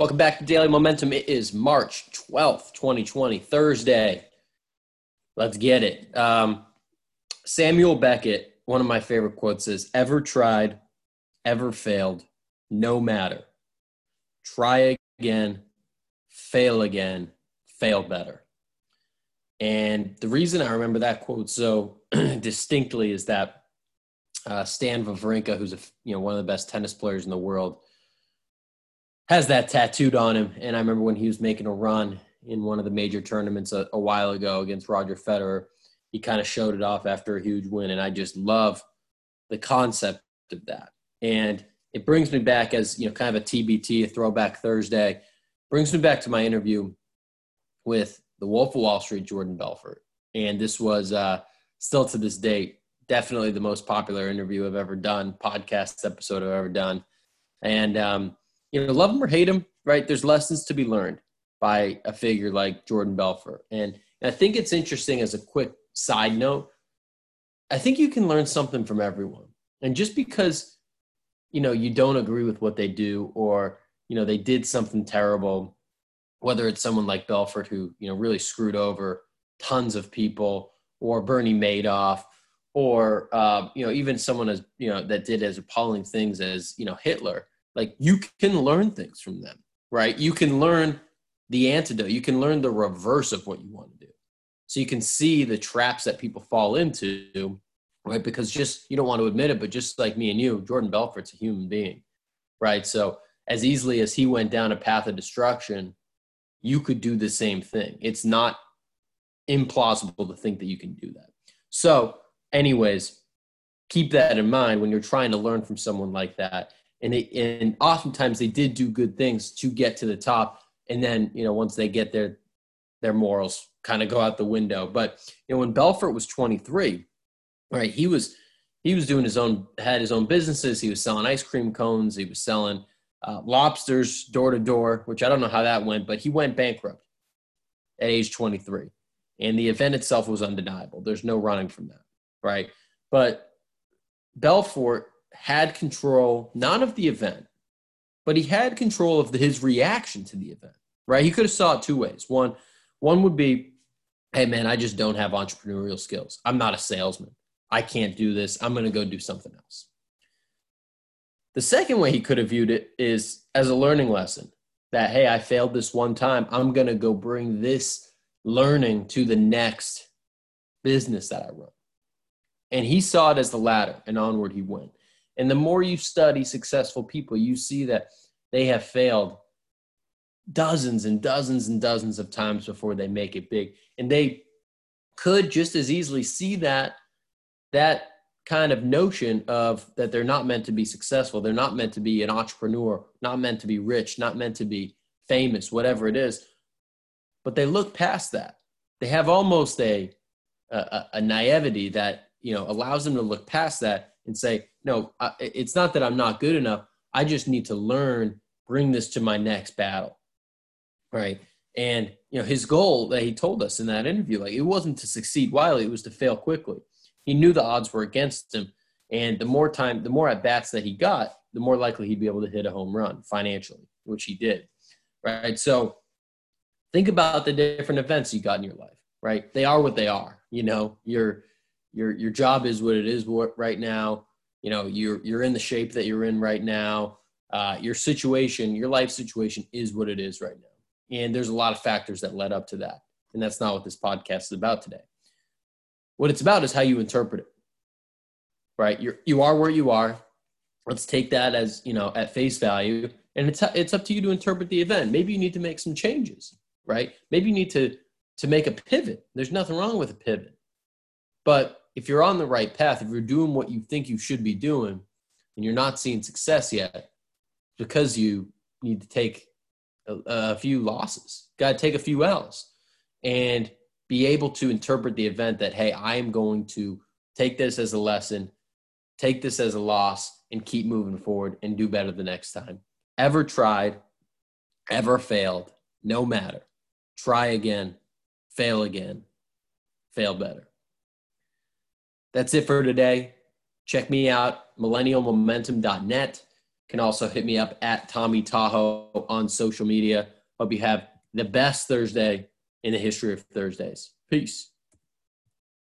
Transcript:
Welcome back to Daily Momentum. It is March 12th, 2020, Thursday. Let's get it. Um, Samuel Beckett, one of my favorite quotes is Ever tried, ever failed, no matter. Try again, fail again, fail better. And the reason I remember that quote so distinctly is that uh, Stan Wawrinka, who's a, you know one of the best tennis players in the world, has that tattooed on him. And I remember when he was making a run in one of the major tournaments a, a while ago against Roger Federer, he kind of showed it off after a huge win. And I just love the concept of that. And it brings me back as, you know, kind of a TBT, a throwback Thursday, brings me back to my interview with the Wolf of Wall Street, Jordan Belfort. And this was uh, still to this date, definitely the most popular interview I've ever done, podcast episode I've ever done. And um, you know, love him or hate him, right? There's lessons to be learned by a figure like Jordan Belfort. And, and I think it's interesting as a quick side note. I think you can learn something from everyone. And just because, you know, you don't agree with what they do or, you know, they did something terrible, whether it's someone like Belfort who, you know, really screwed over tons of people or Bernie Madoff or, uh, you know, even someone as, you know, that did as appalling things as, you know, Hitler like you can learn things from them, right? You can learn the antidote. You can learn the reverse of what you want to do. So you can see the traps that people fall into, right? Because just you don't want to admit it, but just like me and you, Jordan Belfort's a human being, right? So as easily as he went down a path of destruction, you could do the same thing. It's not implausible to think that you can do that. So, anyways, keep that in mind when you're trying to learn from someone like that and they, and oftentimes they did do good things to get to the top. And then you know once they get there their morals kind of go out the window. But you know when belfort was 23 right he was he was doing his own had his own businesses. He was selling ice cream cones. He was selling uh, lobsters door to door which i don't know how that went but he went bankrupt at age 23 and the event itself was undeniable. There's no running from that right? But belfort had control not of the event, but he had control of the, his reaction to the event. Right? He could have saw it two ways. One, one would be, "Hey man, I just don't have entrepreneurial skills. I'm not a salesman. I can't do this. I'm going to go do something else." The second way he could have viewed it is as a learning lesson that, hey, I failed this one time. I'm going to go bring this learning to the next business that I run. And he saw it as the latter, and onward he went. And the more you study successful people, you see that they have failed dozens and dozens and dozens of times before they make it big. And they could just as easily see that that kind of notion of that they're not meant to be successful, they're not meant to be an entrepreneur, not meant to be rich, not meant to be famous, whatever it is. But they look past that. They have almost a a, a naivety that you know allows them to look past that and say, no, it's not that I'm not good enough. I just need to learn, bring this to my next battle. Right. And, you know, his goal that he told us in that interview, like it wasn't to succeed wildly, it was to fail quickly. He knew the odds were against him. And the more time, the more at bats that he got, the more likely he'd be able to hit a home run financially, which he did. Right. So think about the different events you got in your life, right? They are what they are. You know, your your your job is what it is right now. You know you're you're in the shape that you're in right now. Uh, your situation your life situation is what it is right now. And there's a lot of factors that led up to that. And that's not what this podcast is about today. What it's about is how you interpret it. Right? You're you are where you are. Let's take that as you know at face value. And it's it's up to you to interpret the event. Maybe you need to make some changes. Right? Maybe you need to to make a pivot. There's nothing wrong with a pivot. But if you're on the right path, if you're doing what you think you should be doing and you're not seeing success yet, because you need to take a, a few losses, got to take a few L's and be able to interpret the event that, hey, I am going to take this as a lesson, take this as a loss, and keep moving forward and do better the next time. Ever tried, ever failed, no matter. Try again, fail again, fail better. That's it for today. Check me out, millennialmomentum.net. can also hit me up at Tommy Tahoe on social media. Hope you have the best Thursday in the history of Thursdays. Peace.